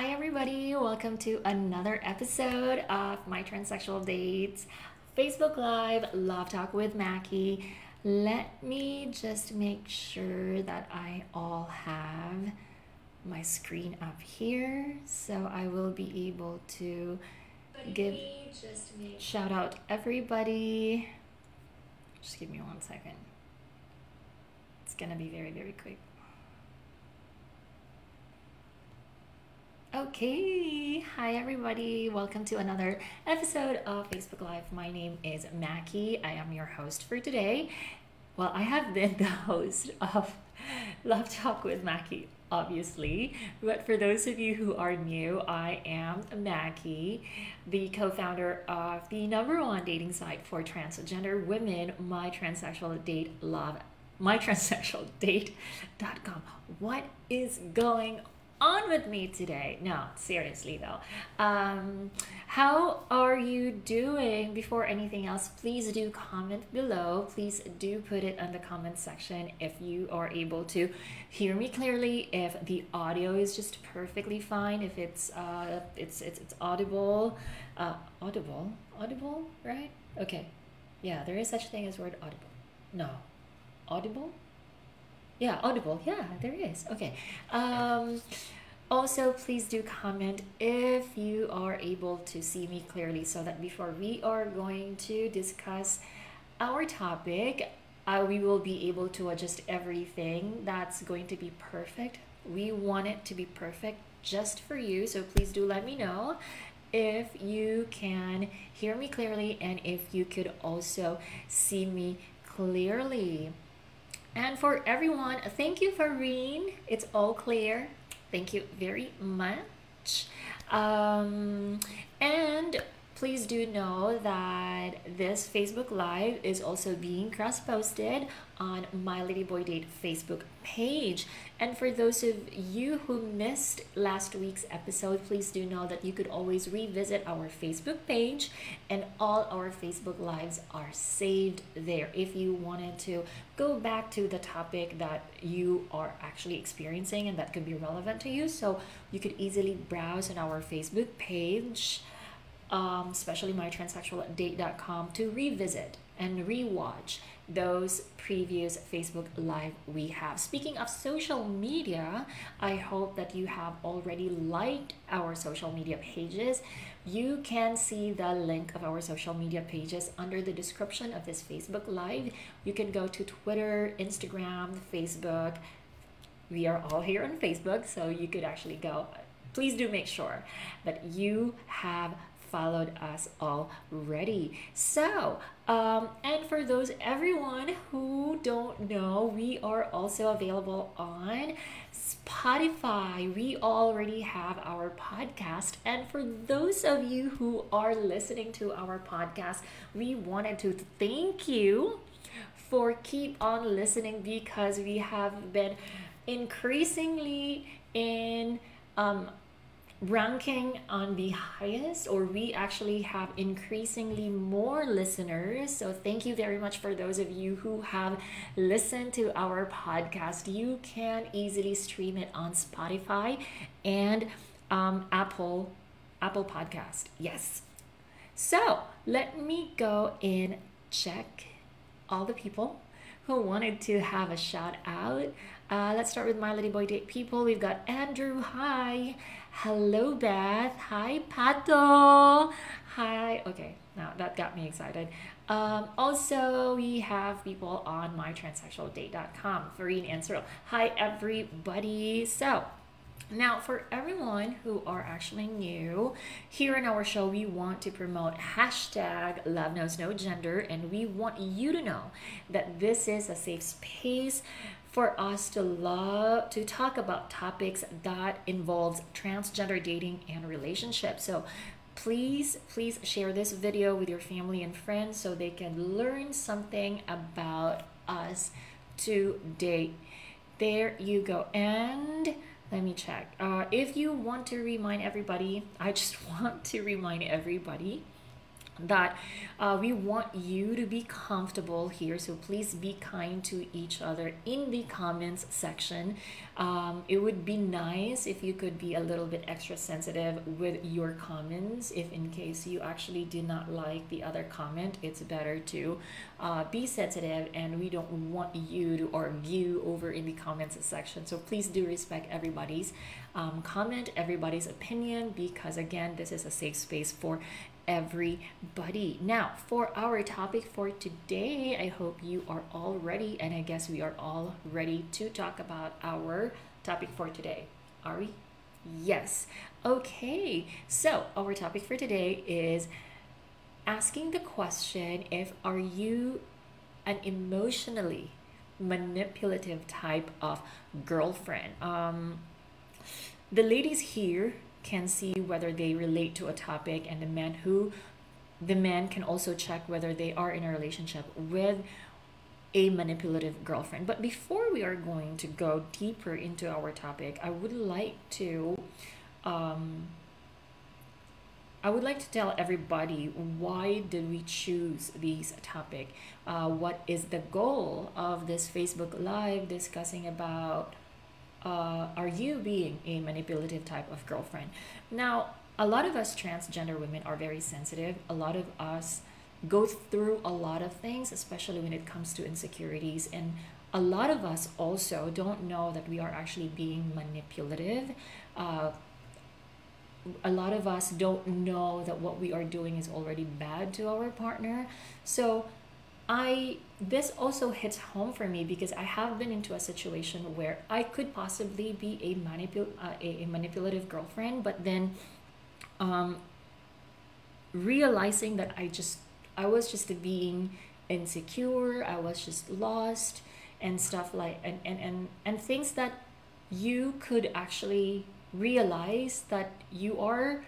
Hi, everybody. Welcome to another episode of My Transsexual Dates Facebook Live Love Talk with Mackie. Let me just make sure that I all have my screen up here so I will be able to give shout out everybody. Just give me one second. It's gonna be very, very quick. Okay, hi everybody. Welcome to another episode of Facebook Live. My name is Mackie. I am your host for today. Well, I have been the host of Love Talk with Mackie, obviously. But for those of you who are new, I am Mackie, the co founder of the number one dating site for transgender women, My Transsexual Date Love. MyTranssexualDate.com. What is going on with me today. No, seriously though. Um, how are you doing? Before anything else, please do comment below. Please do put it in the comment section if you are able to hear me clearly. If the audio is just perfectly fine. If it's uh, it's it's it's audible, uh, audible, audible, right? Okay, yeah, there is such a thing as word audible. No, audible yeah, Audible. Yeah, there is. Okay. Um, also, please do comment if you are able to see me clearly so that before we are going to discuss our topic, uh, we will be able to adjust everything that's going to be perfect. We want it to be perfect just for you. So please do let me know if you can hear me clearly and if you could also see me clearly. And for everyone, thank you, Farine. It's all clear. Thank you very much. Um, and please do know that this Facebook Live is also being cross posted on My Lady Boy Date Facebook page. And for those of you who missed last week's episode, please do know that you could always revisit our Facebook page and all our Facebook Lives are saved there if you wanted to go back to the topic that you are actually experiencing and that could be relevant to you. So you could easily browse on our Facebook page um, especially my transsexualdate.com to revisit and rewatch those previous Facebook Live we have. Speaking of social media, I hope that you have already liked our social media pages. You can see the link of our social media pages under the description of this Facebook Live. You can go to Twitter, Instagram, Facebook. We are all here on Facebook, so you could actually go. Please do make sure that you have followed us already. So, um, and for those everyone who don't know, we are also available on Spotify. We already have our podcast. And for those of you who are listening to our podcast, we wanted to thank you for keep on listening because we have been increasingly in um, ranking on the highest or we actually have increasingly more listeners. So thank you very much for those of you who have listened to our podcast. You can easily stream it on spotify and um, apple apple podcast. Yes. So let me go and check all the people who wanted to have a shout out. Uh, let's start with my Lady Boy date people. We've got andrew. Hi Hello, Beth. Hi, Pato. Hi. Okay, now that got me excited. Um, also, we have people on mytranssexualdate.com, Farine and Cyril. Hi, everybody. So, now, for everyone who are actually new, here in our show, we want to promote hashtag love knows no gender, and we want you to know that this is a safe space for us to love to talk about topics that involves transgender dating and relationships. So please please share this video with your family and friends so they can learn something about us today. There you go. And let me check. Uh, if you want to remind everybody, I just want to remind everybody that uh, we want you to be comfortable here so please be kind to each other in the comments section. Um, it would be nice if you could be a little bit extra sensitive with your comments if in case you actually did not like the other comment it's better to uh, be sensitive and we don't want you to argue over in the comments section. So please do respect everybody's um, comment everybody's opinion because again this is a safe space for everybody. Now, for our topic for today, I hope you are all ready, and I guess we are all ready to talk about our topic for today. Are we? Yes. Okay, so our topic for today is asking the question if are you an emotionally manipulative type of girlfriend um the ladies here can see whether they relate to a topic and the man who the man can also check whether they are in a relationship with a manipulative girlfriend. But before we are going to go deeper into our topic, I would like to um, I would like to tell everybody why did we choose this topic? Uh, what is the goal of this Facebook Live discussing about uh, are you being a manipulative type of girlfriend? Now, a lot of us transgender women are very sensitive. A lot of us go through a lot of things, especially when it comes to insecurities. And a lot of us also don't know that we are actually being manipulative. Uh, a lot of us don't know that what we are doing is already bad to our partner. So I this also hits home for me because I have been into a situation where I could possibly be a manipul uh, a, a manipulative girlfriend, but then um, realizing that I just I was just being insecure, I was just lost and stuff like and and and, and things that you could actually realize that you are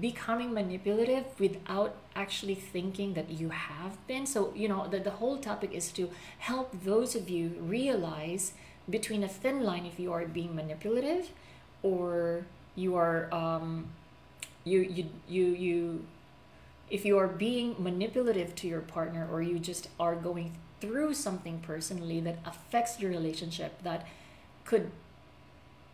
becoming manipulative without actually thinking that you have been. So, you know, the, the whole topic is to help those of you realize between a thin line if you are being manipulative or you are um you you you you if you are being manipulative to your partner or you just are going through something personally that affects your relationship that could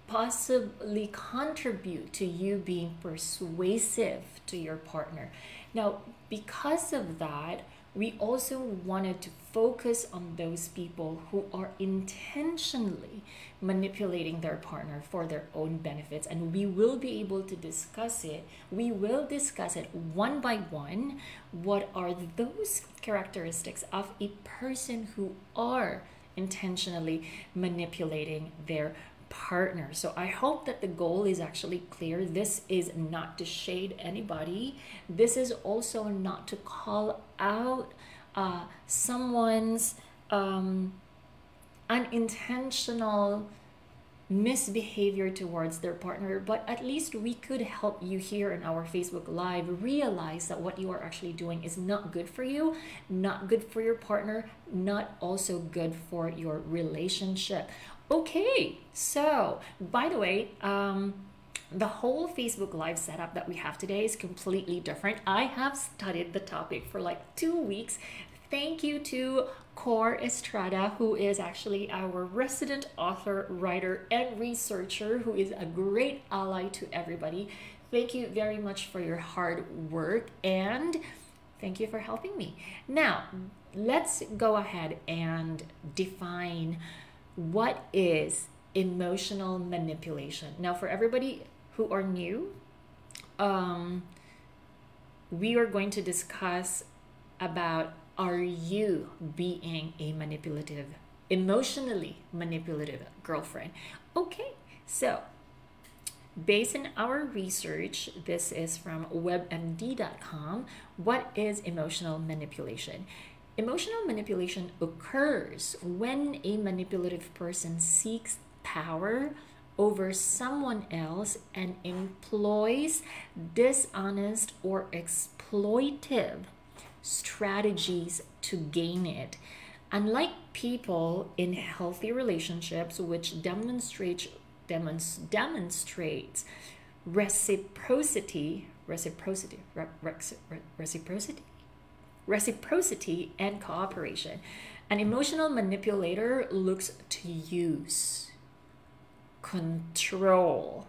possibly contribute to you being persuasive to your partner. Now, because of that, we also wanted to focus on those people who are intentionally manipulating their partner for their own benefits and we will be able to discuss it. We will discuss it one by one. What are those characteristics of a person who are intentionally manipulating their partner. So I hope that the goal is actually clear. This is not to shade anybody. This is also not to call out uh, someone's um, unintentional misbehavior towards their partner, but at least we could help you here in our Facebook Live realize that what you are actually doing is not good for you, not good for your partner, not also good for your relationship. Okay, so by the way, um, the whole Facebook Live setup that we have today is completely different. I have studied the topic for like two weeks. Thank you to Cor Estrada, who is actually our resident author, writer, and researcher, who is a great ally to everybody. Thank you very much for your hard work and thank you for helping me. Now, let's go ahead and define what is emotional manipulation? Now, for everybody who are new, um, we are going to discuss about are you being a manipulative, emotionally manipulative girlfriend? Okay, so based on our research, this is from webmd.com. What is emotional manipulation? Emotional manipulation occurs when a manipulative person seeks power over someone else and employs dishonest or exploitive strategies to gain it. Unlike people in healthy relationships, which demonstrate, demonstrates reciprocity reciprocity, re- re- reciprocity, reciprocity, and cooperation. An emotional manipulator looks to use, control,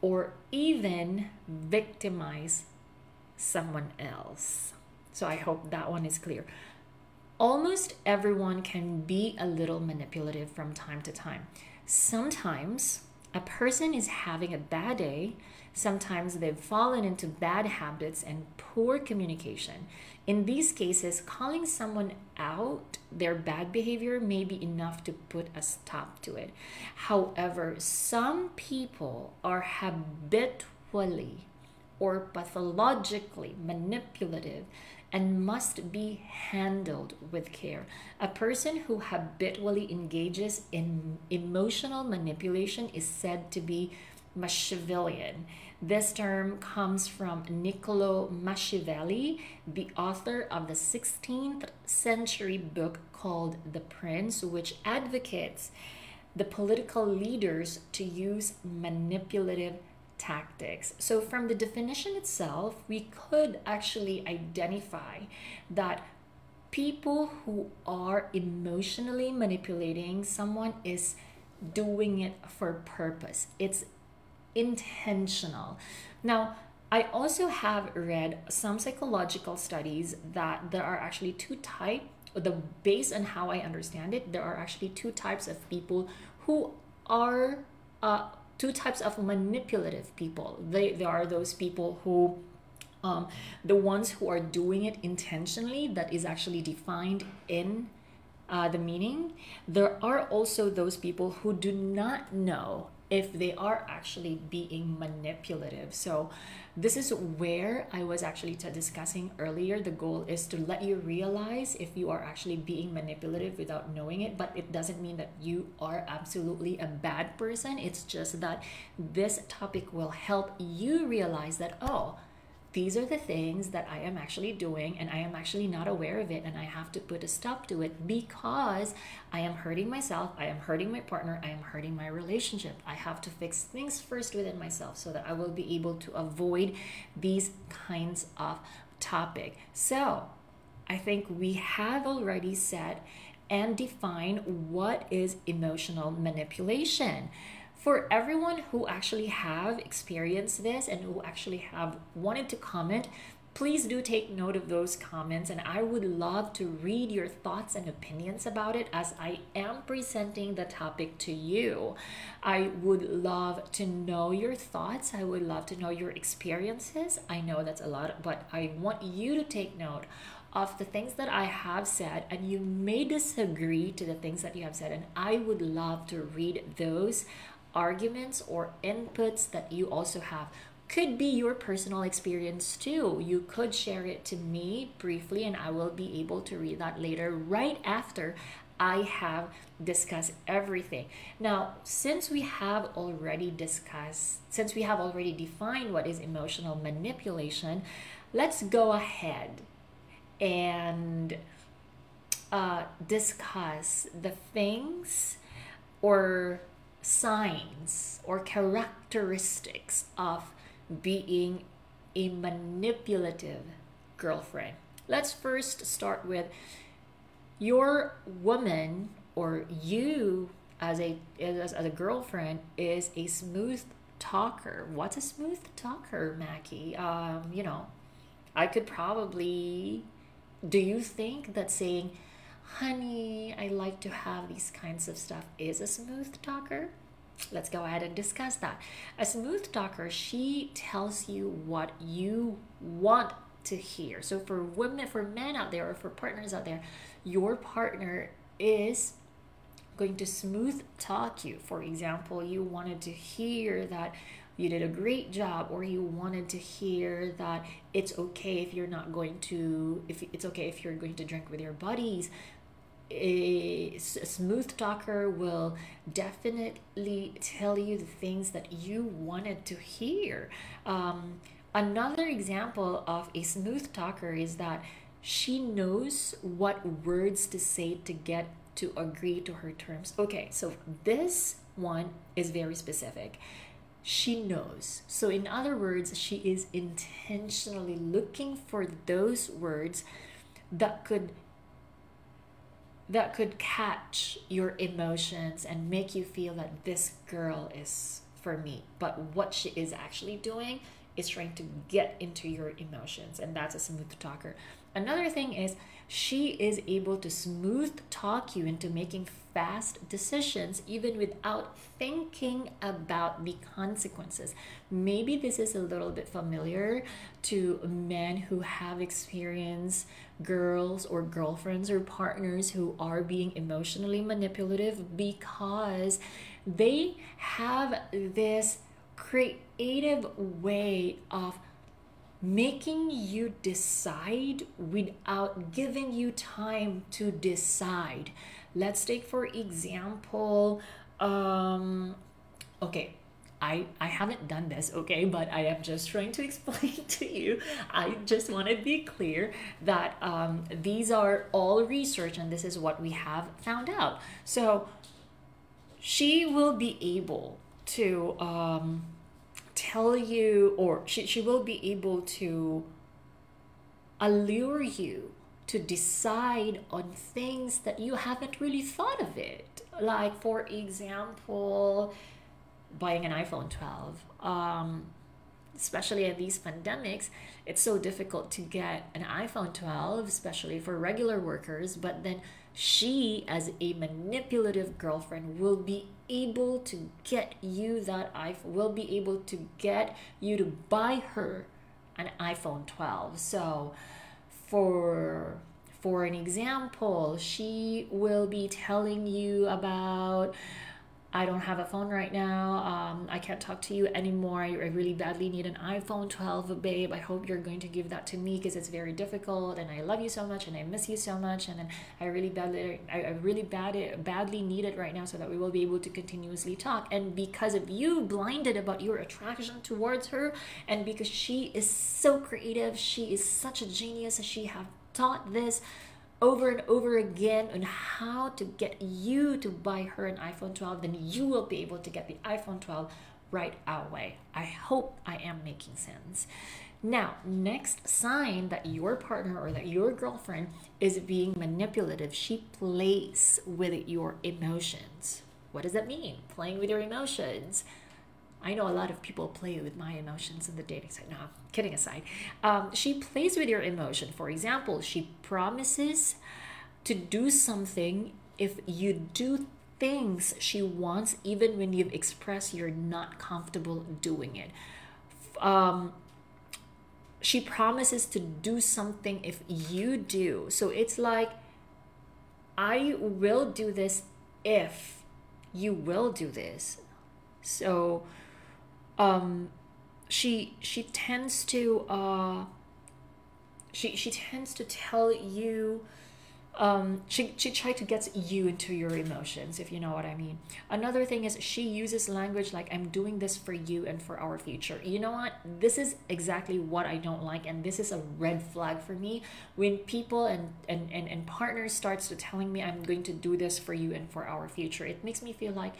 or even victimize someone else. So I hope that one is clear. Almost everyone can be a little manipulative from time to time. Sometimes a person is having a bad day, sometimes they've fallen into bad habits and poor communication. In these cases, calling someone out their bad behavior may be enough to put a stop to it. However, some people are habitually or pathologically manipulative and must be handled with care. A person who habitually engages in emotional manipulation is said to be Machiavellian. This term comes from Niccolo Machiavelli, the author of the 16th century book called The Prince, which advocates the political leaders to use manipulative tactics. So, from the definition itself, we could actually identify that people who are emotionally manipulating someone is doing it for purpose. It's intentional. Now, I also have read some psychological studies that there are actually two types the based on how I understand it, there are actually two types of people who are uh, two types of manipulative people. They, there are those people who um, the ones who are doing it intentionally that is actually defined in uh, the meaning there are also those people who do not know if they are actually being manipulative so this is where I was actually discussing earlier. The goal is to let you realize if you are actually being manipulative without knowing it, but it doesn't mean that you are absolutely a bad person. It's just that this topic will help you realize that, oh, these are the things that I am actually doing, and I am actually not aware of it, and I have to put a stop to it because I am hurting myself, I am hurting my partner, I am hurting my relationship. I have to fix things first within myself so that I will be able to avoid these kinds of topic. So, I think we have already said and defined what is emotional manipulation for everyone who actually have experienced this and who actually have wanted to comment please do take note of those comments and i would love to read your thoughts and opinions about it as i am presenting the topic to you. I would love to know your thoughts. I would love to know your experiences. I know that's a lot but i want you to take note of the things that I have said, and you may disagree to the things that you have said, and I would love to read those arguments or inputs that you also have could be your personal experience too. You could share it to me briefly, and I will be able to read that later, right after I have discussed everything. Now, since we have already discussed, since we have already defined what is emotional manipulation, let's go ahead and uh, discuss the things or signs or characteristics of being a manipulative girlfriend. Let's first start with your woman or you as a as, as a girlfriend is a smooth talker. What's a smooth talker, Mackie? Um, you know, I could probably do you think that saying honey, I like to have these kinds of stuff, is a smooth talker. Let's go ahead and discuss that. A smooth talker, she tells you what you want to hear. So for women, for men out there, or for partners out there, your partner is going to smooth talk you. For example, you wanted to hear that you did a great job or you wanted to hear that it's okay if you're not going to if it's okay if you're going to drink with your buddies a, smooth talker will definitely tell you the things that you wanted to hear. Um, another example of a smooth talker is that she knows what words to say to get to agree to her terms. Okay, so this one is very specific. she knows. So, in other words, she is intentionally looking for those words that could that could catch your emotions and make you feel that this girl is for me. But what she is actually doing is trying to get into your emotions, and that's a smooth talker. Another thing is she is able to smooth talk you into making fast decisions even without thinking about the consequences. Maybe this is a little bit familiar to men who have experienced girls or girlfriends or partners who are being emotionally manipulative because they have this creative way of making you decide without giving you time to decide. Let's take, for example, um, okay, I, I haven't done this, okay, but I am just trying to explain to you. I just want to be clear that um, these are all research and this is what we have found out. So she will be able to um, tell you or she, she will be able to allure you to decide on things that you haven't really thought of it. Like for example buying an iphone 12 um, especially in these pandemics it's so difficult to get an iphone 12 especially for regular workers but then she as a manipulative girlfriend will be able to get you that iPhone, will be able to get you to buy her an iPhone 12. So for for an example, she will be telling you about I don't have a phone right now. Um, I can't talk to you anymore. I really badly need an iPhone 12, babe. I hope you're going to give that to me because it's very difficult, and I love you so much, and I miss you so much, and I really badly, I, I really bad, badly need it right now so that we will be able to continuously talk. And because of you, blinded about your attraction towards her, and because she is so creative, she is such a genius. She have taught this over and over again on how to get you to buy her an iPhone 12, then you will be able to get the iPhone 12 right away. I hope I am making sense. Now, next sign that your partner or that your girlfriend is being manipulative, she plays with your emotions. What does that mean? Playing with your emotions. I know a lot of people play with my emotions in the dating site. No, kidding aside. Um, she plays with your emotion. For example, she promises to do something if you do things she wants, even when you've expressed you're not comfortable doing it. Um, she promises to do something if you do. So it's like, I will do this if you will do this. So, um, she she tends to uh, she she tends to tell you um, she, she tried to get you into your emotions if you know what i mean. Another thing is she uses language like i'm doing this for you and for our future. You know what? This is exactly what i don't like and this is a red flag for me. When people and and and, and partners starts to telling me i'm going to do this for you and for our future it makes me feel like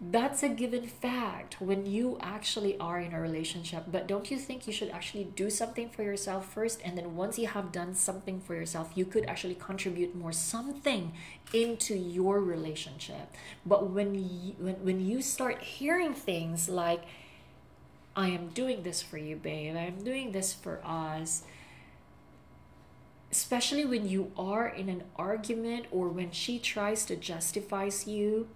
that's a given fact when you actually are in a relationship but don't you think you should actually do something for yourself first? And then once you have done something for yourself you could actually contribute more something into your relationship. But when you, when, when you start hearing things like i am doing this for you babe. I'm doing this for us especially when you are in an argument or when she tries to justify you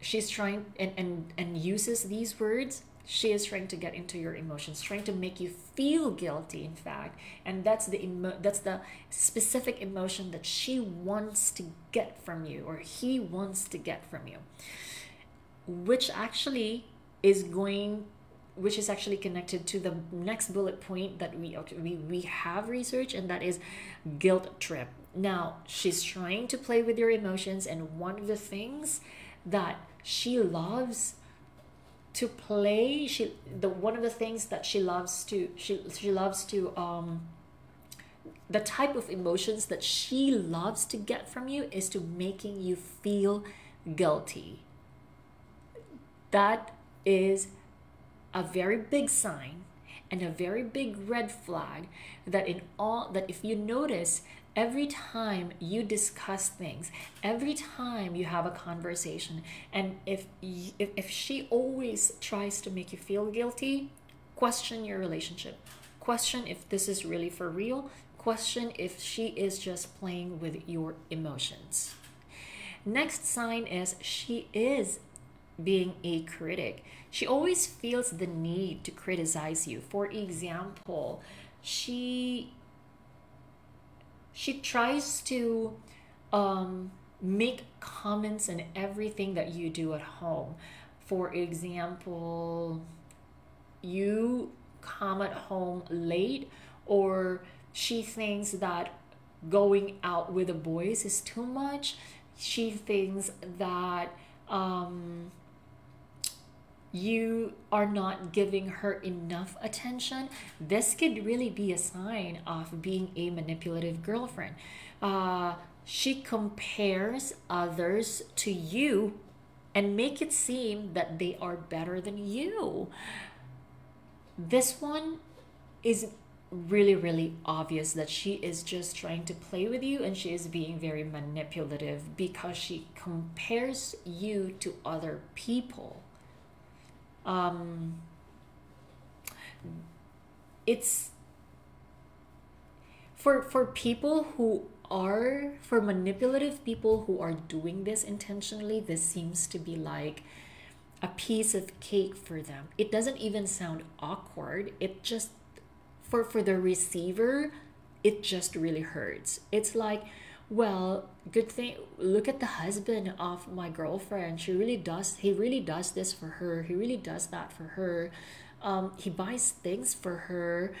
she's trying and, and and uses these words she is trying to get into your emotions trying to make you feel guilty in fact. And that's the emo- that's the specific emotion that she wants to get from you or he wants to get from you. Which actually is going which is actually connected to the next bullet point that we we, we have research and that is guilt trip. Now she's trying to play with your emotions and one of the things that she loves to play. She the one of the things that she loves to she she loves to um the type of emotions that she loves to get from you is to making you feel guilty. That is a very big sign and a very big red flag that in all that if you notice every time you discuss things every time you have a conversation and if if, if she always tries to make you feel guilty question your relationship. Question if this is really for real. Question if she is just playing with your emotions. Next sign is she is being a critic. She always feels the need to criticize you. For example she she tries to um, make comments on everything that you do at home. For example, you come at home late, or she thinks that going out with the boys is too much. She thinks that um, you are not giving her enough attention, this could really be a sign of being a manipulative girlfriend. Uh, she compares others to you and make it seem that they are better than you. This one is really really obvious that she is just trying to play with you and she is being very manipulative because she compares you to other people um, it's for for people who are for manipulative people who are doing this intentionally this seems to be like a piece of cake for them. It doesn't even sound awkward. It just for for the receiver it just really hurts. It's like well, good thing. Look at the husband of my girlfriend. She really does. He really does this for her. He really does that for her. Um, he buys things for her.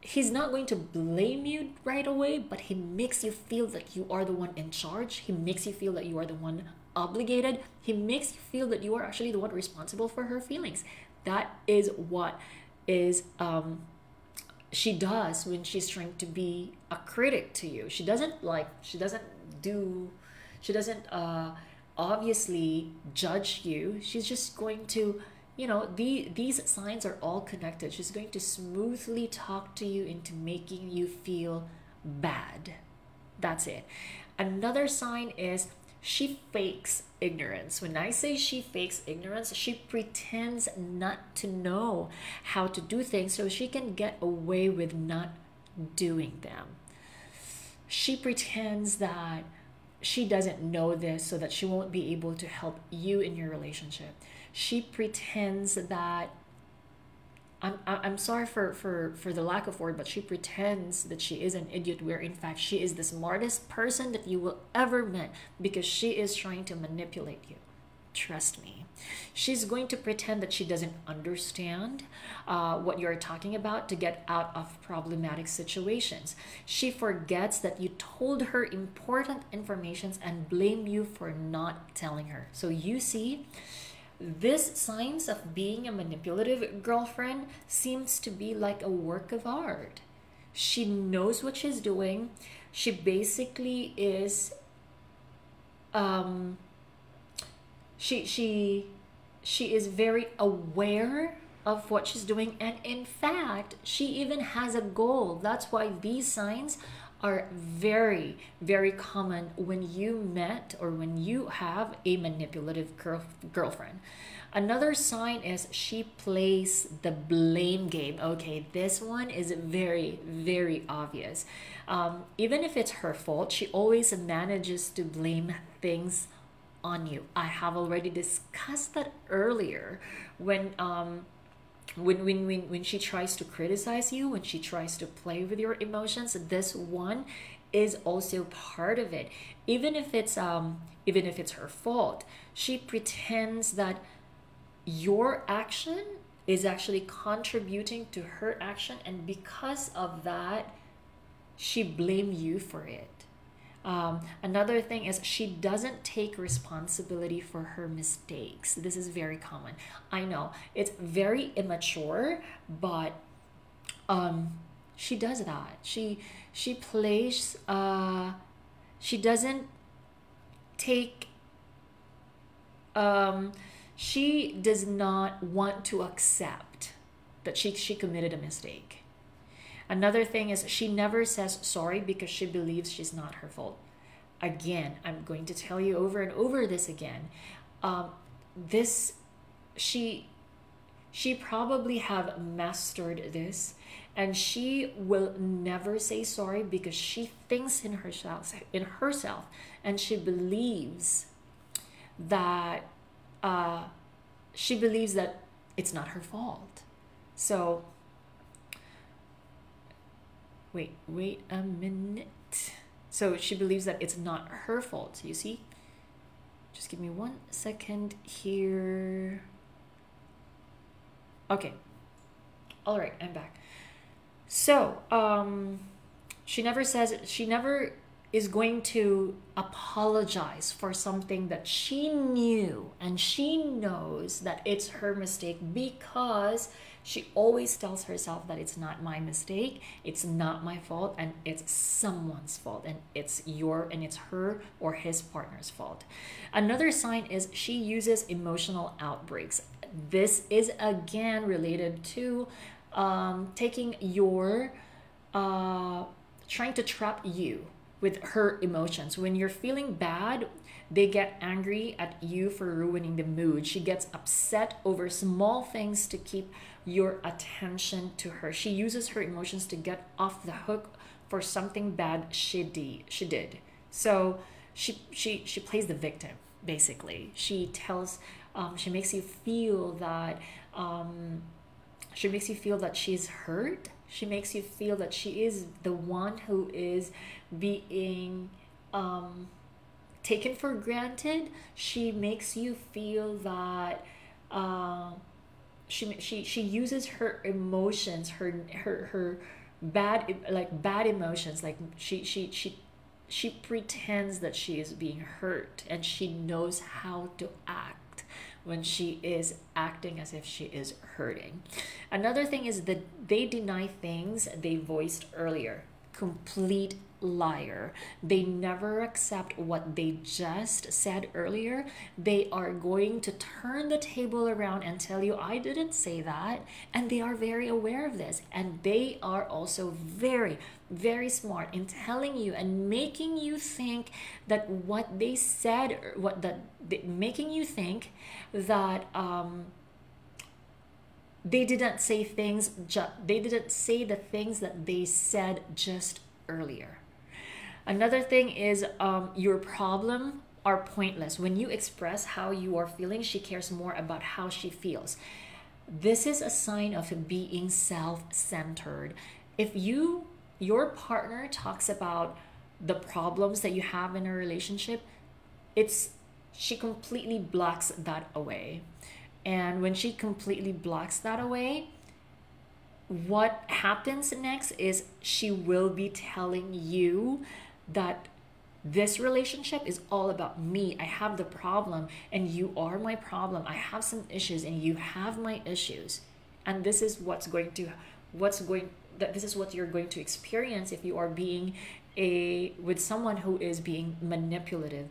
He's not going to blame you right away, but he makes you feel that you are the one in charge. He makes you feel that you are the one obligated. He makes you feel that you are actually the one responsible for her feelings. That is what is um, she does when she's trying to be a critic to you. She doesn't like she doesn't do she doesn't uh obviously judge you. She's just going to you know the these signs are all connected. She's going to smoothly talk to you into making you feel bad. That's it. Another sign is she fakes ignorance. When I say she fakes ignorance, she pretends not to know how to do things so she can get away with not doing them. She pretends that she doesn't know this so that she won't be able to help you in your relationship. She pretends that I'm, I'm sorry for, for, for the lack of word, but she pretends that she is an idiot, where in fact she is the smartest person that you will ever meet because she is trying to manipulate you. Trust me. She's going to pretend that she doesn't understand uh, what you're talking about to get out of problematic situations. She forgets that you told her important informations and blame you for not telling her. So you see, this signs of being a manipulative girlfriend seems to be like a work of art. She knows what she's doing. She basically is um she she she is very aware of what she's doing and in fact she even has a goal that's why these signs are very very common when you met or when you have a manipulative girl, girlfriend. Another sign is she plays the blame game. Okay this one is very very obvious. Um, even if it's her fault she always manages to blame things on you. I have already discussed that earlier when um, when, when when when she tries to criticize you when she tries to play with your emotions this one is also part of it. Even if it's um even if it's her fault she pretends that your action is actually contributing to her action and because of that she blame you for it um, another thing is she doesn't take responsibility for her mistakes. This is very common. I know it's very immature, but um, she does that. She she plays. Uh, she doesn't take. Um, she does not want to accept that she, she committed a mistake. Another thing is she never says sorry because she believes she's not her fault. Again, I'm going to tell you over and over this again. Um, this she she probably have mastered this and she will never say sorry because she thinks in herself in herself and she believes that uh, she believes that it's not her fault so wait wait a minute. So she believes that it's not her fault you see? Just give me one second here. Okay. All right i'm back. So um she never says she never is going to apologize for something that she knew and she knows that it's her mistake because she always tells herself that it's not my mistake, it's not my fault, and it's someone's fault, and it's your and it's her or his partner's fault. Another sign is she uses emotional outbreaks. This is again related to um, taking your uh, trying to trap you with her emotions. When you're feeling bad, they get angry at you for ruining the mood. She gets upset over small things to keep your attention to her. She uses her emotions to get off the hook for something bad she did. She did. So she she she plays the victim basically. She tells um, she makes you feel that um, she makes you feel that she's hurt she makes you feel that she is the one who is being um, taken for granted. She makes you feel that uh, she she she uses her emotions, her her her bad like bad emotions. Like she she she she pretends that she is being hurt and she knows how to act when she is acting as if she is hurting. Another thing is that they deny things they voiced earlier. Complete liar. They never accept what they just said earlier. They are going to turn the table around and tell you, I didn't say that. And they are very aware of this. And they are also very, very smart in telling you and making you think that what they said, what that, making you think that, um, they didn't say things ju- they didn't say the things that they said just earlier Another thing is um, your problem are pointless. When you express how you are feeling, she cares more about how she feels. This is a sign of being self-centered. If you your partner talks about the problems that you have in a relationship, it's she completely blocks that away. And when she completely blocks that away, what happens next is she will be telling you that this relationship is all about me. I have the problem and you are my problem. I have some issues and you have my issues. And this is what's going to what's going that this is what you're going to experience if you are being a with someone who is being manipulative.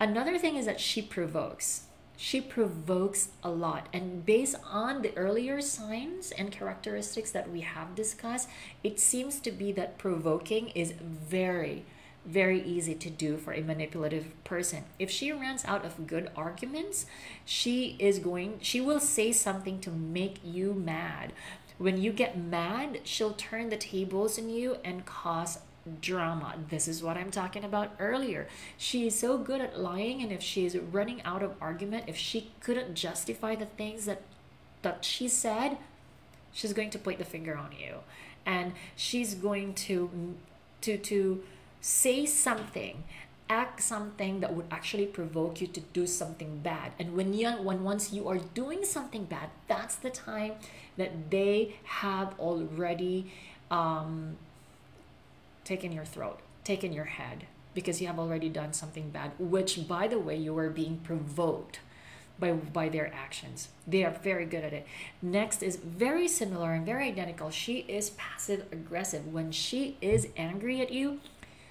Another thing is that she provokes. She provokes a lot. And based on the earlier signs and characteristics that we have discussed, it seems to be that provoking is very very easy to do for a manipulative person. If she runs out of good arguments, she is going she will say something to make you mad. When you get mad, she'll turn the tables on you and cause drama. This is what I'm talking about earlier. She is so good at lying and if she is running out of argument, if she couldn't justify the things that that she said, she's going to point the finger on you. And she's going to to to say something act something that would actually provoke you to do something bad. And when you when once you are doing something bad that's the time that they have already um, taken your throat taken your head because you have already done something bad which by the way you are being provoked by by their actions. They are very good at it. Next is very similar and very identical. She is passive aggressive when she is angry at you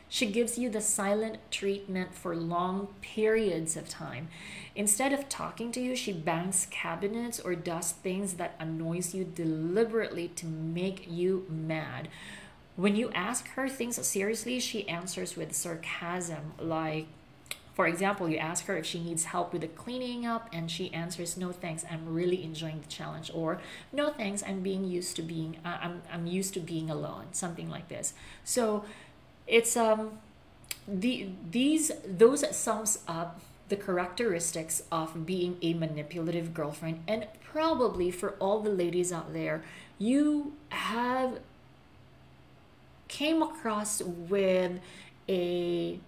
She gives you the silent treatment for long periods of time. Instead of talking to you, she bangs cabinets or does things that annoys you deliberately to make you mad. When you ask her things seriously, she answers with sarcasm like for example, you ask her if she needs help with the cleaning up, and she answers, "No thanks, I'm really enjoying the challenge," or "No thanks, I'm being used to being uh, I'm I'm used to being alone," something like this. So, it's um, the these those sums up the characteristics of being a manipulative girlfriend, and probably for all the ladies out there, you have came across with a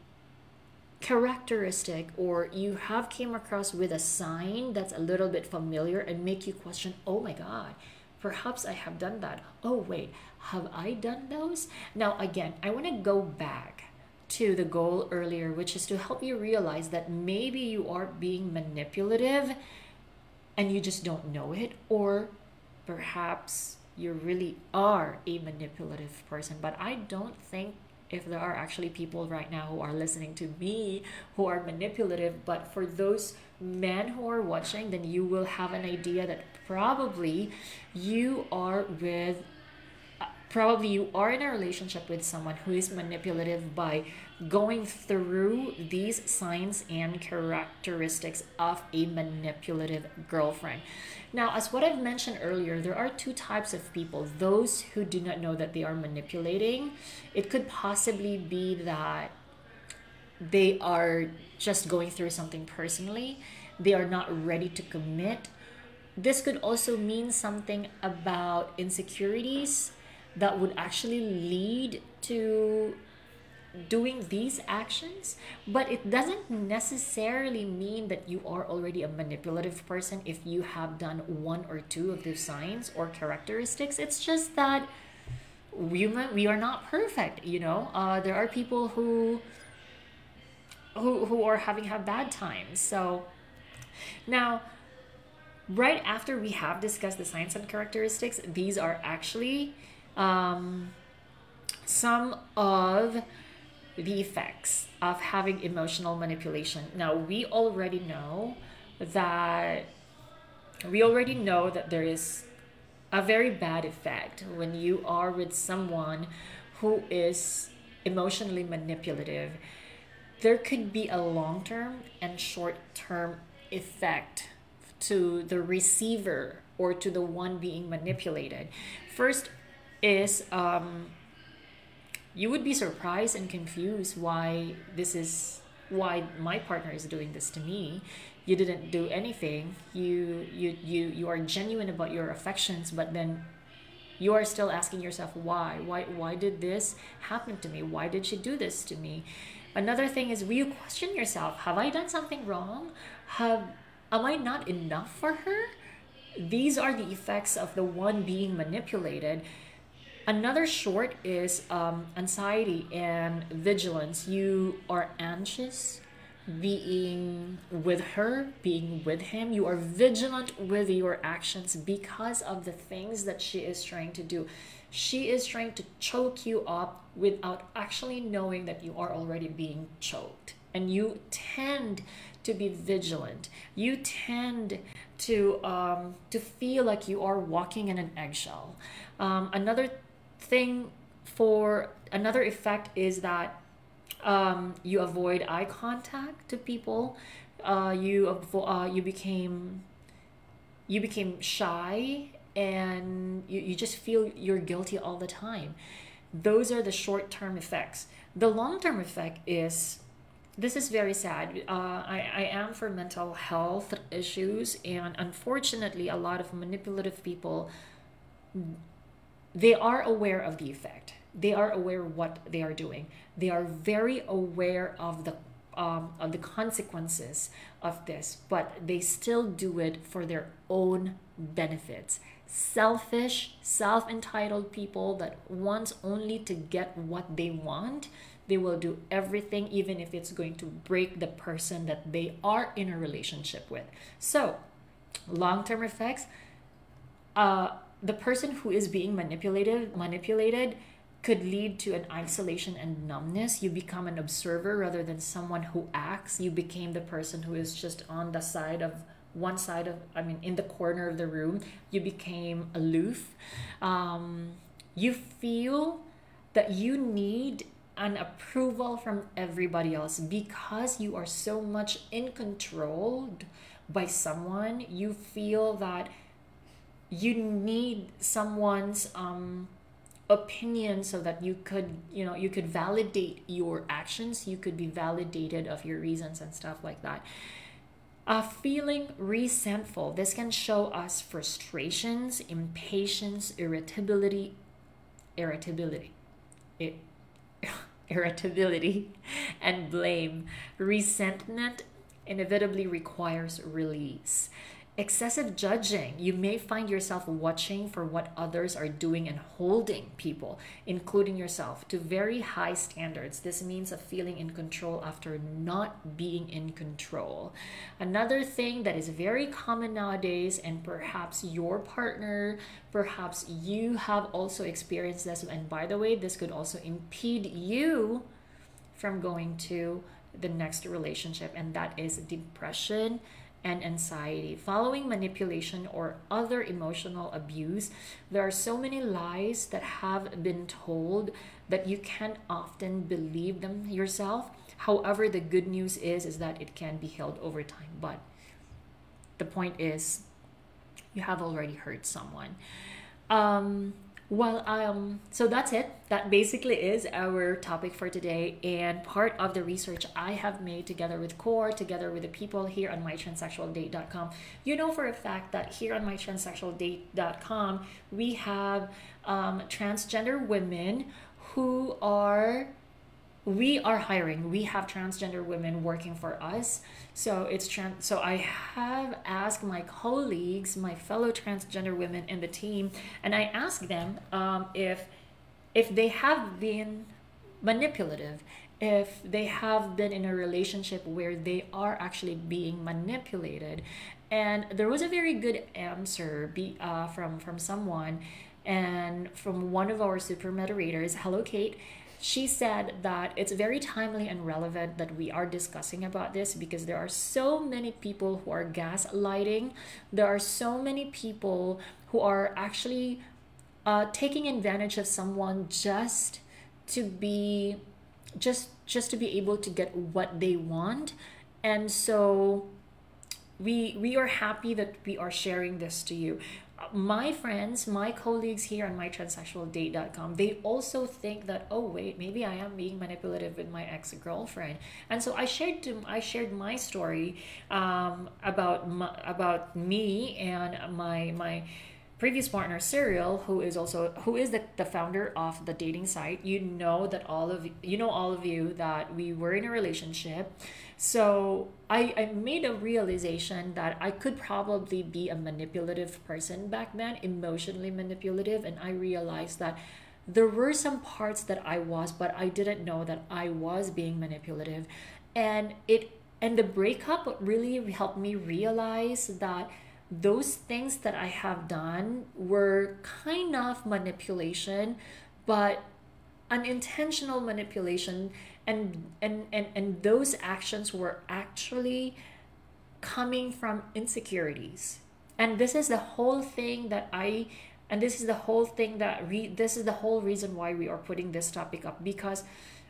characteristic or you have came across with a sign that's a little bit familiar and make you question oh my god perhaps i have done that. Oh wait have i done those? Now again i want to go back to the goal earlier which is to help you realize that maybe you are being manipulative and you just don't know it or perhaps you really are a manipulative person. But i don't think if there are actually people right now who are listening to me who are manipulative but for those men who are watching then you will have an idea that probably you are with probably you are in a relationship with someone who is manipulative by going through these signs and characteristics of a manipulative girlfriend now, as what I've mentioned earlier, there are two types of people those who do not know that they are manipulating. It could possibly be that they are just going through something personally, they are not ready to commit. This could also mean something about insecurities that would actually lead to doing these actions, but it doesn't necessarily mean that you are already a manipulative person if you have done one or two of those signs or characteristics. It's just that we we are not perfect, you know. Uh, there are people who who who are having had bad times. So now right after we have discussed the signs and characteristics, these are actually um, some of the effects of having emotional manipulation. Now, we already know that we already know that there is a very bad effect when you are with someone who is emotionally manipulative. There could be a long term and short term effect to the receiver or to the one being manipulated. First is um, you would be surprised and confused why this is why my partner is doing this to me. You didn't do anything. You you you you are genuine about your affections but then you are still asking yourself why. Why why did this happen to me? Why did she do this to me? Another thing is will you question yourself have i done something wrong? Have am i not enough for her? These are the effects of the one being manipulated Another short is um, anxiety and vigilance. You are anxious being with her, being with him. You are vigilant with your actions because of the things that she is trying to do. She is trying to choke you up without actually knowing that you are already being choked. And you tend to be vigilant. You tend to um, to feel like you are walking in an eggshell. Um, another thing for another effect is that um, you avoid eye contact to people. Uh, you avo- uh, you became you became shy and you, you just feel you're guilty all the time. Those are the short term effects. The long term effect is this is very sad. Uh, I, I am for mental health issues, and unfortunately, a lot of manipulative people they are aware of the effect. They are aware what they are doing. They are very aware of the um, of the consequences of this but they still do it for their own benefits. Selfish self-entitled people that wants only to get what they want they will do everything even if it's going to break the person that they are in a relationship with. So long-term effects uh, the person who is being manipulated manipulated could lead to an isolation and numbness. You become an observer rather than someone who acts. You became the person who is just on the side of one side of, I mean, in the corner of the room. You became aloof. Um, you feel that you need an approval from everybody else because you are so much in control by someone you feel that you need someone's um opinion so that you could you know you could validate your actions you could be validated of your reasons and stuff like that. Uh, feeling resentful this can show us frustrations impatience irritability irritability it irritability and blame. Resentment inevitably requires release excessive judging. You may find yourself watching for what others are doing and holding people, including yourself, to very high standards. This means a feeling in control after not being in control. Another thing that is very common nowadays, and perhaps your partner, perhaps you have also experienced this, and by the way, this could also impede you from going to the next relationship, and that is depression and anxiety. Following manipulation or other emotional abuse, there are so many lies that have been told that you can often believe them yourself. However, the good news is is that it can be held over time. But the point is you have already hurt someone. Um well, um, so that's it. That basically is our topic for today, and part of the research I have made together with CORE, together with the people here on mytranssexualdate.com. You know for a fact that here on mytranssexualdate.com, we have um, transgender women who are we are hiring. We have transgender women working for us. So it's trans so i have asked my colleagues my fellow transgender women in the team and i asked them um, if if they have been manipulative if they have been in a relationship where they are actually being manipulated. And there was a very good answer be, uh, from from someone and from one of our super moderators hello kate she said that it's very timely and relevant that we are discussing about this because there are so many people who are gaslighting. There are so many people who are actually uh, taking advantage of someone just to be just just to be able to get what they want and so we we are happy that we are sharing this to you my friends, my colleagues here on mytranssexualdate.com, they also think that oh wait, maybe I am being manipulative with my ex girlfriend, and so I shared to I shared my story um, about my, about me and my my previous partner Cyril, who is also who is the, the founder of the dating site. You know that all of you know all of you that we were in a relationship so I, I made a realization that I could probably be a manipulative person back then, emotionally manipulative. And I realized that there were some parts that I was, but I didn't know that I was being manipulative. And it and the breakup really helped me realize that those things that I have done were kind of manipulation, but unintentional manipulation and and and, and those actions were actually coming from insecurities. And this is the whole thing that i and this is the whole thing that re- this is the whole reason why we are putting this topic up because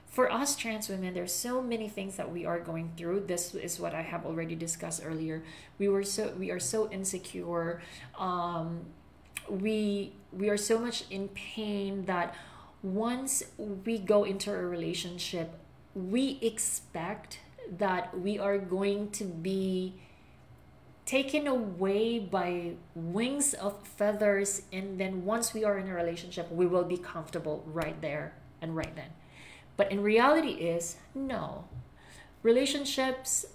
for us trans women there's so many things that we are going through. This is what i have already discussed earlier. We were so we are so insecure. Um we we are so much in pain that once we go into a relationship we expect that we are going to be taken away by wings of feathers. And then once we are in a relationship we will be comfortable right there and right then but in reality is no. Relationships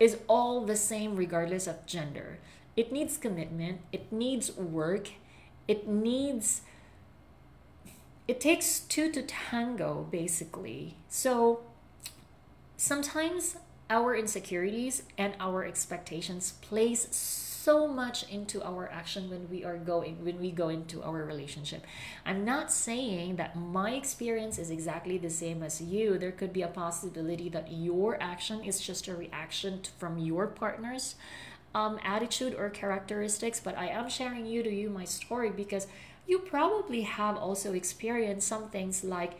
is all the same regardless of gender. It needs commitment. It needs work. It needs it takes two to tango basically. So sometimes our insecurities and our expectations plays much into our action when we are going when we go into our relationship. I'm not saying that my experience is exactly the same as you. There could be a possibility that your action is just a reaction from your partner's um, attitude or characteristics but i am sharing you to you my story because you probably have also experienced some things like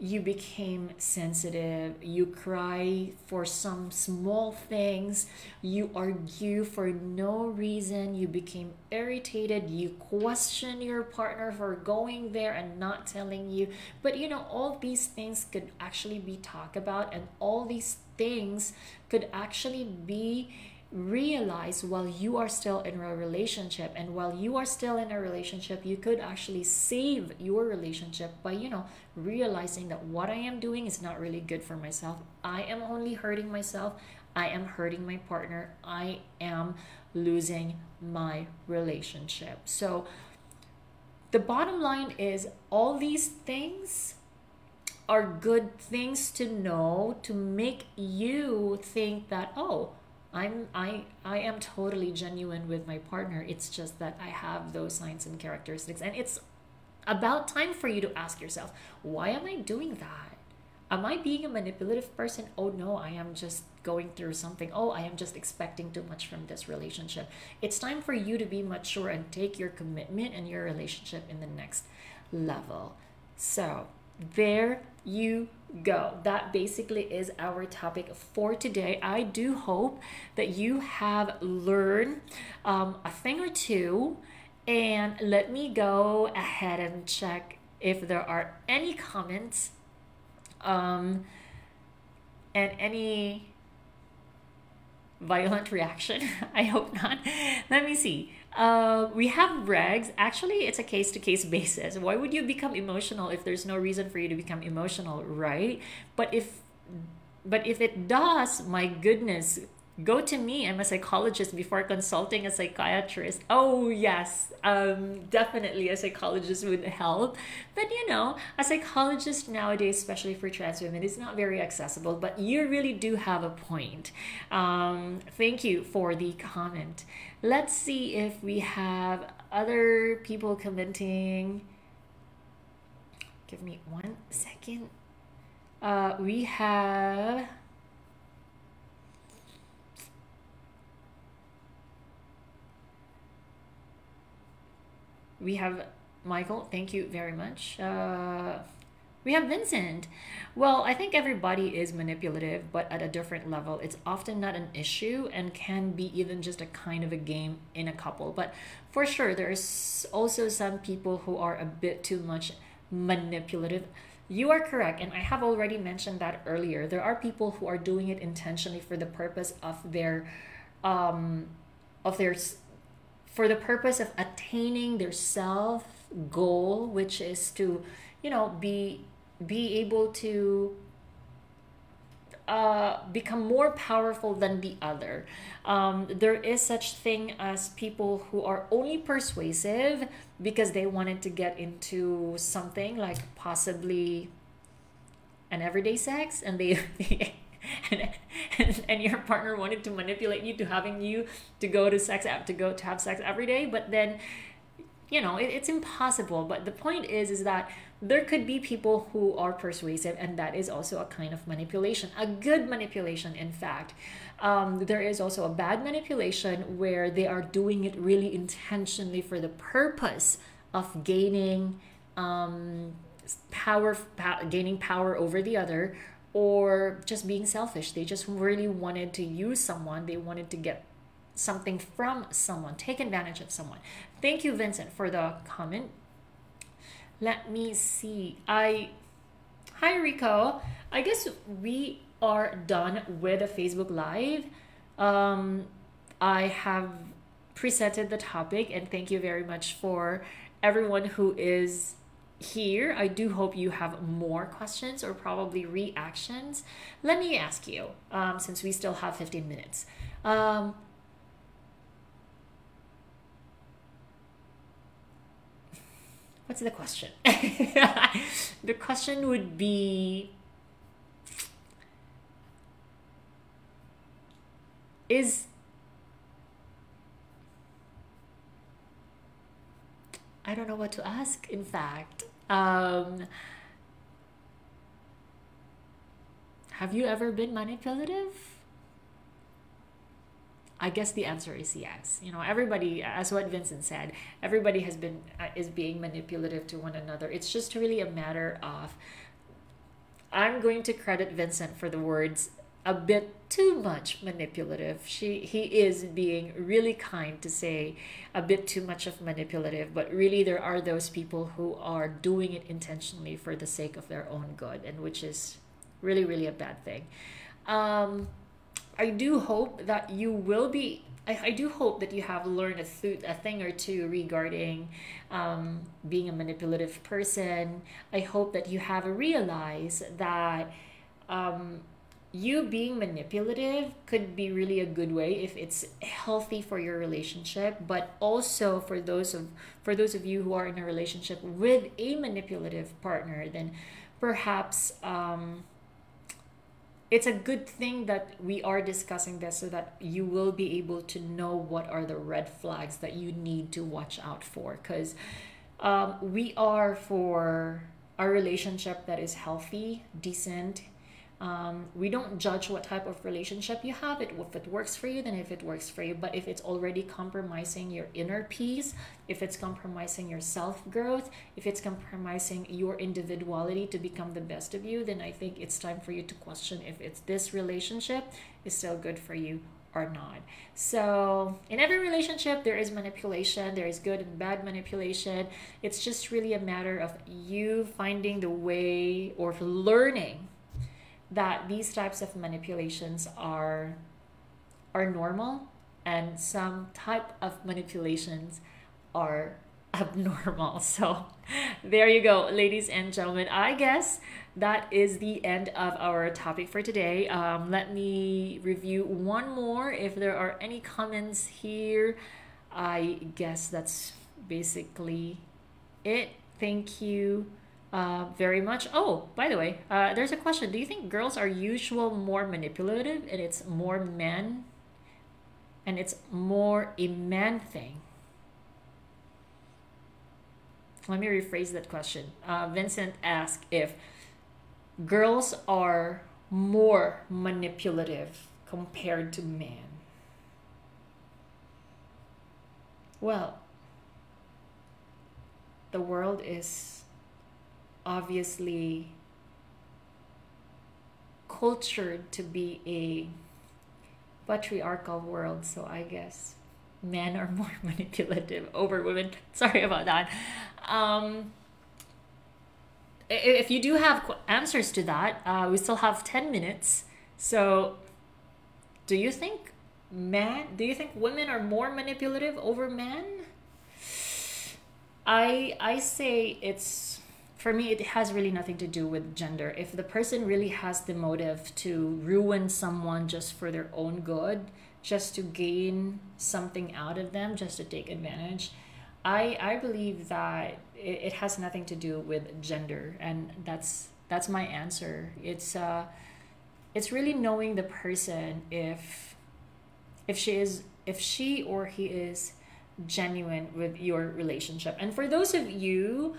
you became sensitive, you cry for some small things, you argue for no reason, you became irritated, you question your partner for going there and not telling you. But you know, all these things could actually be talked about, and all these things could actually be realize while you are still in a relationship and while you are still in a relationship you could actually save your relationship by you know realizing that what i am doing is not really good for myself. I am only hurting myself. I am hurting my partner. I am losing my relationship. So the bottom line is all these things are good things to know to make you think that oh I'm I I am totally genuine with my partner. It's just that I have those signs and characteristics and it's about time for you to ask yourself, why am I doing that? Am I being a manipulative person? Oh no, I am just going through something. Oh, I am just expecting too much from this relationship. It's time for you to be mature and take your commitment and your relationship in the next level. So, there you go. That basically is our topic for today. I do hope that you have learned um, a thing or two. And let me go ahead and check if there are any comments um, and any violent reaction. I hope not. Let me see. Uh, we have regs. Actually, it's a case to case basis. Why would you become emotional if there's no reason for you to become emotional, right? But if but if it does, my goodness, go to me i'm a psychologist before consulting a psychiatrist oh yes um, definitely a psychologist would help but you know a psychologist nowadays especially for trans women is not very accessible but you really do have a point um, thank you for the comment let's see if we have other people commenting give me one second uh, we have we have Michael. Thank you very much. Uh, we have Vincent. Well, I think everybody is manipulative, but at a different level. It's often not an issue and can be even just a kind of a game in a couple. But for sure, there's also some people who are a bit too much manipulative. You are correct, and I have already mentioned that earlier. There are people who are doing it intentionally for the purpose of their um of their for the purpose of attaining their self goal which is to you know be be able to uh, become more powerful than the other. Um, there is such thing as people who are only persuasive because they wanted to get into something like possibly an everyday sex, and they and, and, and your partner wanted to manipulate you to having you to go to sex app to go to have sex every day but then you know it, it's impossible but the point is is that there could be people who are persuasive and that is also a kind of manipulation a good manipulation in fact um, there is also a bad manipulation where they are doing it really intentionally for the purpose of gaining um, power, power gaining power over the other or just being selfish. They just really wanted to use someone, they wanted to get something from someone, take advantage of someone. Thank you, Vincent, for the comment. Let me see. I Hi Rico. I guess we are done with a Facebook Live. Um, I have presented the topic and thank you very much for everyone who is here, I do hope you have more questions or probably reactions. Let me ask you, um, since we still have 15 minutes. Um, what's the question? the question would be is I don't know what to ask, in fact. Um, have you ever been manipulative? I guess the answer is yes. You know, everybody, as what Vincent said, everybody has been uh, is being manipulative to one another. It's just really a matter of. I'm going to credit Vincent for the words a bit too much manipulative. She he is being really kind to say a bit too much of manipulative, but really there are those people who are doing it intentionally for the sake of their own good, and which is really really a bad thing. Um, I do hope that you will be. I, I do hope that you have learned a, th- a thing or two regarding um, being a manipulative person. I hope that you have realized that um, you being manipulative could be really a good way if it's healthy for your relationship but also for those of for those of you who are in a relationship with a manipulative partner then perhaps um, it's a good thing that we are discussing this so that you will be able to know what are the red flags that you need to watch out for. Because um, we are for a relationship that is healthy decent um, we don't judge what type of relationship you have it if it works for you then if it works for you but if it's already compromising your inner peace if it's compromising your self-growth if it's compromising your individuality to become the best of you then i think it's time for you to question if it's this relationship is still good for you or not. So, in every relationship, there is manipulation, there is good and bad manipulation. It's just really a matter of you finding the way or learning that these types of manipulations are are normal and some type of manipulations are abnormal. So there you go, ladies and gentlemen. I guess that is the end of our topic for today. Um, let me review one more. If there are any comments here, I guess that's basically it. Thank you uh, very much. Oh, by the way, uh, there's a question. Do you think girls are usual more manipulative and it's more men and it's more a man thing? Let me rephrase that question. Uh, Vincent asked if girls are more manipulative compared to men. Well, the world is obviously cultured to be a patriarchal world so i guess men are more manipulative over women. Sorry about that. Um, if you do have answers to that uh, we still have 10 minutes. So do you think men do you think women are more manipulative over men? I i say it's for me it has really nothing to do with gender. If the person really has the motive to ruin someone just for their own good just to gain something out of them just to take advantage i i believe that it, it has nothing to do with gender and that's that's my answer. It's uh it's really knowing the person if if she is if she or he is genuine with your relationship. And for those of you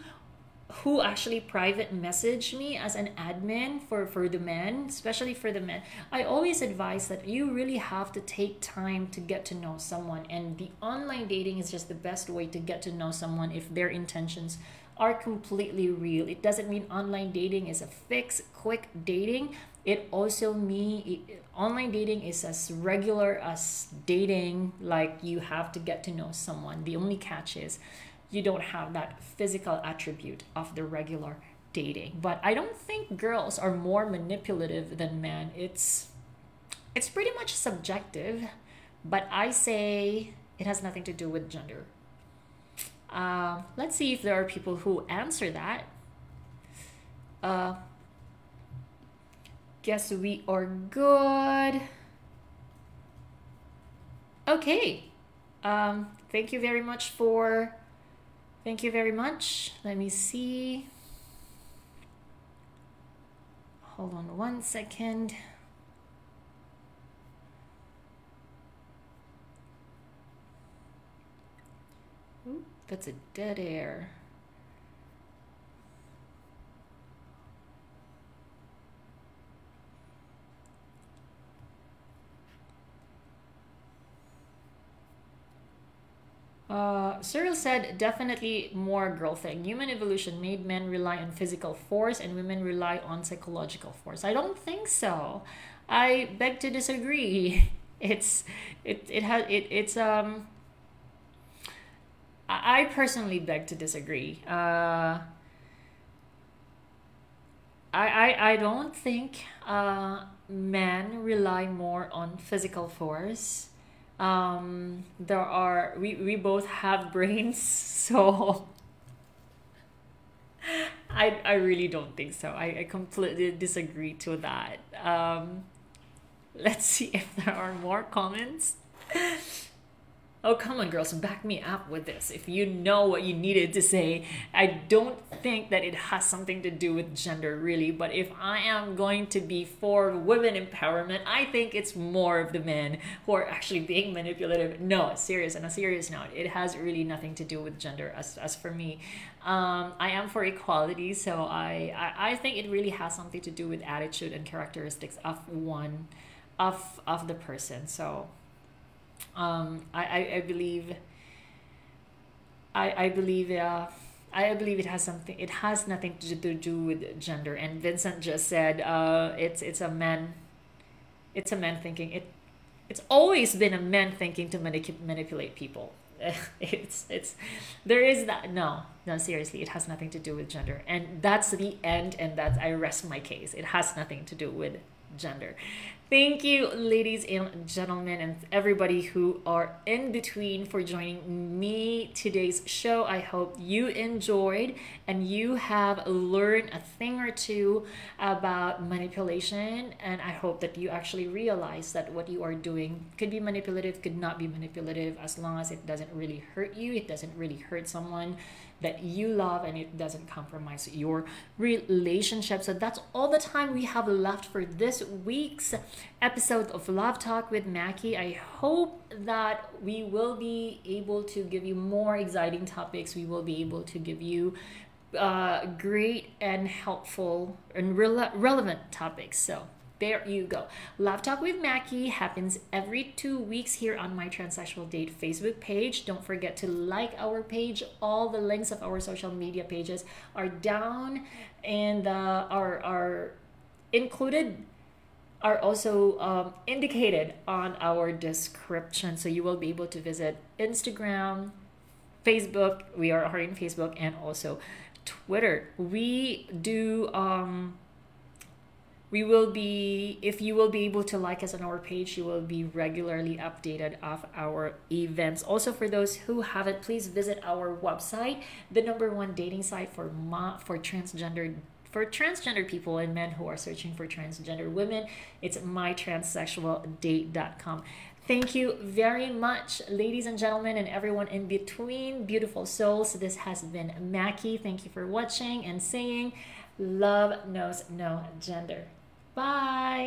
who actually private message me as an admin for for the men especially for the men. I always advise that you really have to take time to get to know someone and the online dating is just the best way to get to know someone if their intentions are completely real. It doesn't mean online dating is a fix quick dating. It also mean online dating is as regular as dating like you have to get to know someone. The only catch is you don't have that physical attribute of the regular dating. But I don't think girls are more manipulative than men. It's it's pretty much subjective, but I say it has nothing to do with gender. Uh, let's see if there are people who answer that. Uh, guess we are good. Okay. Um, thank you very much for Thank you very much. Let me see. Hold on one second. That's a dead air. Uh, Cyril said, definitely more girl thing. Human evolution made men rely on physical force and women rely on psychological force. I don't think so. I beg to disagree. It's it it has it it's um. I personally beg to disagree. Uh, I, I I don't think uh men rely more on physical force um there are we we both have brains so i i really don't think so. I, I completely disagree to that. Um let's see if there are more comments Oh, come on, girls, back me up with this. If you know what you needed to say, I don't think that it has something to do with gender, really. But if I am going to be for women empowerment, I think it's more of the men who are actually being manipulative. No, serious, on a serious note, it has really nothing to do with gender. As, as for me, um, I am for equality, so I, I, I think it really has something to do with attitude and characteristics of one, of, of the person. So um, I, I, I believe I, I believe uh, I believe it has something it has nothing to do with gender. And Vincent just said uh, it's it's a man it's a man thinking it it's always been a man thinking to manip- manipulate people. It's it's there is that no no seriously it has nothing to do with gender. And that's the end and that I rest my case. It has nothing to do with gender Thank you, ladies and gentlemen, and everybody who are in between for joining me today's show. I hope you enjoyed and you have learned a thing or two about manipulation. And I hope that you actually realize that what you are doing could be manipulative, could not be manipulative, as long as it doesn't really hurt you, it doesn't really hurt someone that you love and it doesn't compromise your relationship. So that's all the time we have left for this week's episode of Love Talk with Mackie. I hope that we will be able to give you more exciting topics. We will be able to give you uh, great and helpful and re- relevant topics. So there you go. Love Talk with Mackie happens every two weeks here on my Transsexual Date Facebook page. Don't forget to like our page. All the links of our social media pages are down and uh, are are included are also um, indicated on our description. So you will be able to visit Instagram, Facebook. We are on Facebook and also Twitter. We do. Um, we will be if you will be able to like us on our page you will be regularly updated of our events also for those who haven't please visit our website the number one dating site for ma- for transgender for transgender people and men who are searching for transgender women it's mytranssexualdate.com Thank you very much, ladies and gentlemen, and everyone in between. Beautiful souls. This has been Mackie. Thank you for watching and saying, Love knows no gender. Bye.